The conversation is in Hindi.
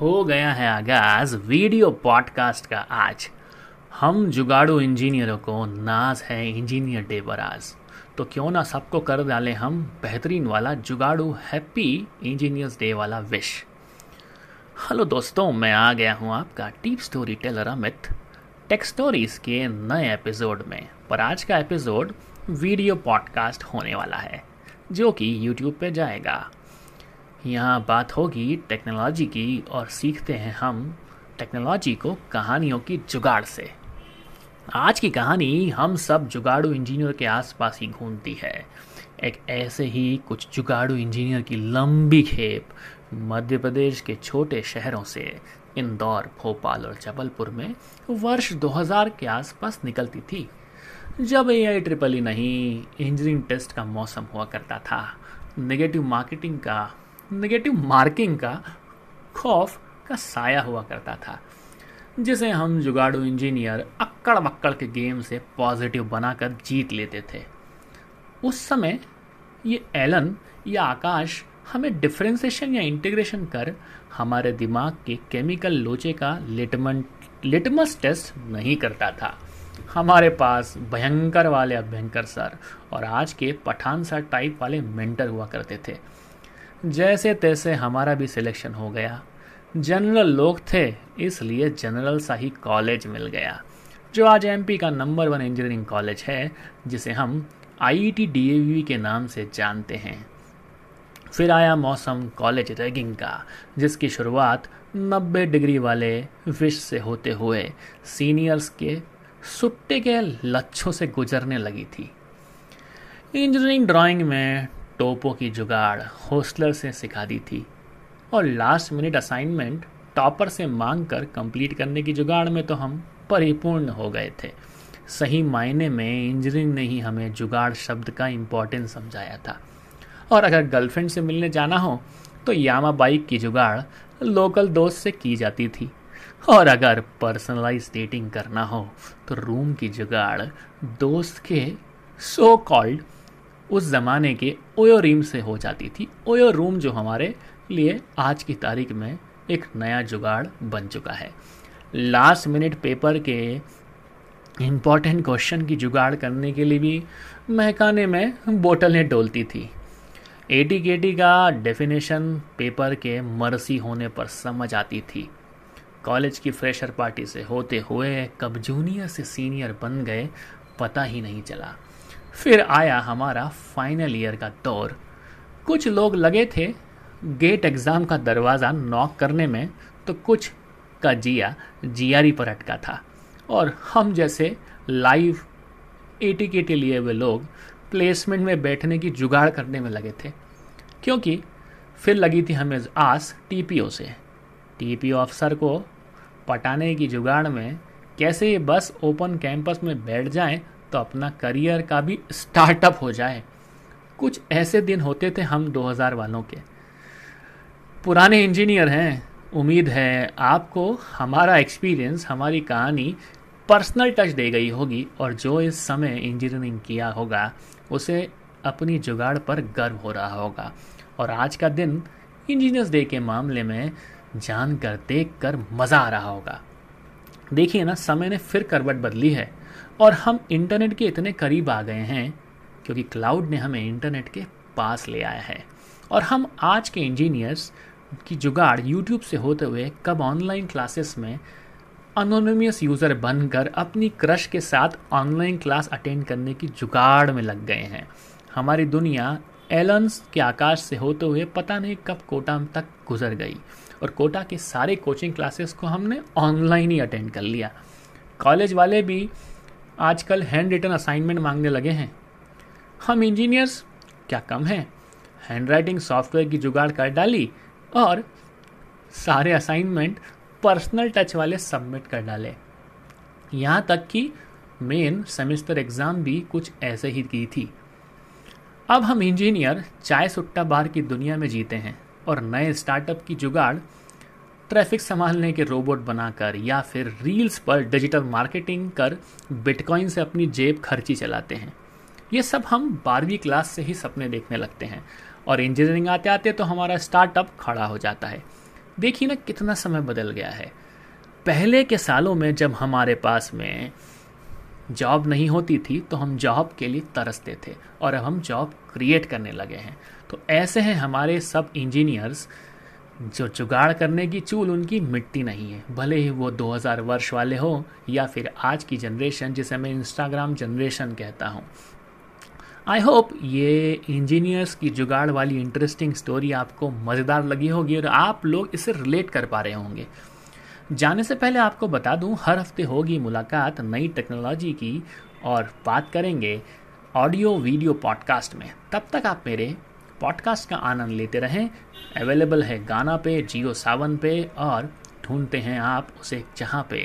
हो गया है आगाज़ वीडियो पॉडकास्ट का आज। हम जुगाड़ू इंजीनियरों को नाज है इंजीनियर डे पर आज। तो क्यों ना सबको कर डालें हम बेहतरीन वाला जुगाड़ू हैप्पी इंजीनियर्स डे वाला विश। हेलो दोस्तों, मैं आ गया हूँ आपका tech storyteller Amit, tech stories के नए एपिसोड में। पर आज का एपिसोड वीडियो पॉडकास्ट होने वाला है, जो कि यूट्यूब पे जाएगा। यहाँ बात होगी टेक्नोलॉजी की और सीखते हैं हम टेक्नोलॉजी को कहानियों की जुगाड़ से। आज की कहानी हम सब जुगाड़ू इंजीनियर के आसपास ही घूमती है। एक ऐसे ही कुछ जुगाड़ू इंजीनियर की लंबी खेप मध्य प्रदेश के छोटे शहरों से इंदौर, भोपाल और जबलपुर में वर्ष 2000 के आसपास निकलती थी। जब ए आई ट्रिपल ई नहीं इंजीनियरिंग टेस्ट का मौसम हुआ करता था। नेगेटिव मार्केटिंग का नेगेटिव मार्किंग का खौफ का साया हुआ करता था, जिसे हम जुगाड़ू इंजीनियर अक्कड़ मक्कड़ के गेम से पॉजिटिव बनाकर जीत लेते थे। उस समय ये एलन या आकाश हमें डिफ्रेंसिएशन या इंटीग्रेशन कर हमारे दिमाग के केमिकल लोचे का लिटमन लिटमस टेस्ट नहीं करता था। हमारे पास भयंकर वाले अभ्यंकर सर और आज के पठान सर टाइप वाले मेंटर हुआ करते थे। जैसे तैसे हमारा भी सिलेक्शन हो गया। जनरल लोग थे, इसलिए जनरल सा ही कॉलेज मिल गया। जो आज एमपी का नंबर वन इंजीनियरिंग कॉलेज है, जिसे हम आईईटी डीएवी के नाम से जानते हैं। फिर आया मौसम कॉलेज रैगिंग का, जिसकी शुरुआत 90 डिग्री वाले विश से होते हुए सीनियर्स के सुट्टे के लच्छों से गुजरने लगी थी। इंजीनियरिंग ड्राइंग में टोपो की जुगाड़ होस्टलर से सिखा दी थी और लास्ट मिनट असाइनमेंट टॉपर से मांग कर कंप्लीट करने की जुगाड़ में तो हम परिपूर्ण हो गए थे। सही मायने में इंजीनियरिंग ने ही हमें जुगाड़ शब्द का इम्पोर्टेंस समझाया था। और अगर गर्लफ्रेंड से मिलने जाना हो तो यामा बाइक की जुगाड़ लोकल दोस्त से की जाती थी। और अगर पर्सनलाइज डेटिंग करना हो तो रूम की जुगाड़ दोस्त के सो कॉल्ड उस ज़माने के ओयो रीम से हो जाती थी। ओयो रूम जो हमारे लिए आज की तारीख में एक नया जुगाड़ बन चुका है। लास्ट मिनट पेपर के इंपॉर्टेंट क्वेश्चन की जुगाड़ करने के लिए भी महकाने में बोतलें डोलती थी। एटी के टी का डेफिनेशन पेपर के मरसी होने पर समझ आती थी। कॉलेज की फ्रेशर पार्टी से होते हुए कब जूनियर से सीनियर बन गए, पता ही नहीं चला। फिर आया हमारा फाइनल ईयर का दौर। कुछ लोग लगे थे गेट एग्ज़ाम का दरवाज़ा नॉक करने में तो कुछ का जिया, जियारी पर अटका था। और हम जैसे लाइव एटी के लिए हुए लोग प्लेसमेंट में बैठने की जुगाड़ करने में लगे थे। क्योंकि फिर लगी थी हमें आस टीपीओ से। टीपीओ अफसर को पटाने की जुगाड़ में कैसे ये बस ओपन कैंपस में बैठ जाएँ तो अपना करियर का भी स्टार्टअप हो जाए। कुछ ऐसे दिन होते थे हम 2000 वालों के। पुराने इंजीनियर हैं, उम्मीद है आपको हमारा एक्सपीरियंस हमारी कहानी पर्सनल टच दे गई होगी और जो इस समय इंजीनियरिंग किया होगा, उसे अपनी जुगाड़ पर गर्व हो रहा होगा। और आज का दिन इंजीनियर्स डे के मामले में जानकर देख कर मज़ा आ रहा होगा। देखिए ना, समय ने फिर करवट बदली है और हम इंटरनेट के इतने करीब आ गए हैं क्योंकि क्लाउड ने हमें इंटरनेट के पास ले आया है। और हम आज के इंजीनियर्स की जुगाड़ यूट्यूब से होते हुए कब ऑनलाइन क्लासेस में अनोनिमियस यूज़र बनकर अपनी क्रश के साथ ऑनलाइन क्लास अटेंड करने की जुगाड़ में लग गए हैं। हमारी दुनिया एलन्स के आकाश से होते हुए पता नहीं कब कोटा तक गुजर गई और कोटा के सारे कोचिंग क्लासेस को हमने ऑनलाइन ही अटेंड कर लिया। कॉलेज वाले भी आजकल हैंड रिटन असाइनमेंट मांगने लगे हैं। हम इंजीनियर्स, क्या कम हैं? हैंड राइटिंग सॉफ्टवेयर की जुगाड़ कर डाली और सारे असाइनमेंट पर्सनल टच वाले सबमिट कर डाले। यहाँ तक कि मेन सेमेस्टर एग्ज़ाम भी कुछ ऐसे ही की थी। अब हम इंजीनियर चाय सुट्टा बार की दुनिया में जीते हैं और नए स्टार्टअप की जुगाड़ ट्रैफ़िक संभालने के रोबोट बनाकर या फिर रील्स पर डिजिटल मार्केटिंग कर बिटकॉइन से अपनी जेब खर्ची चलाते हैं। ये सब हम बारहवीं क्लास से ही सपने देखने लगते हैं और इंजीनियरिंग आते आते तो हमारा स्टार्टअप खड़ा हो जाता है। देखिए ना कितना समय बदल गया है। पहले के सालों में जब हमारे पास में जॉब नहीं होती थी तो हम जॉब के लिए तरसते थे और अब हम जॉब क्रिएट करने लगे हैं। तो ऐसे हैं हमारे सब इंजीनियर्स जो जुगाड़ करने की चूल, उनकी मिट्टी नहीं है। भले ही वो 2000 वर्ष वाले हो या फिर आज की जनरेशन, जिसे मैं इंस्टाग्राम जनरेशन कहता हूँ। आई होप ये इंजीनियर्स की जुगाड़ वाली इंटरेस्टिंग स्टोरी आपको मज़ेदार लगी होगी और आप लोग इसे रिलेट कर पा रहे होंगे। जाने से पहले आपको बता दूँ, हर हफ़्ते होगी मुलाकात नई टेक्नोलॉजी की और बात करेंगे ऑडियो वीडियो पॉडकास्ट में। तब तक आप मेरे पॉडकास्ट का आनंद लेते रहें। अवेलेबल है गाना पे, जियो सावन पे और ढूंढते हैं आप उसे जहाँ पे।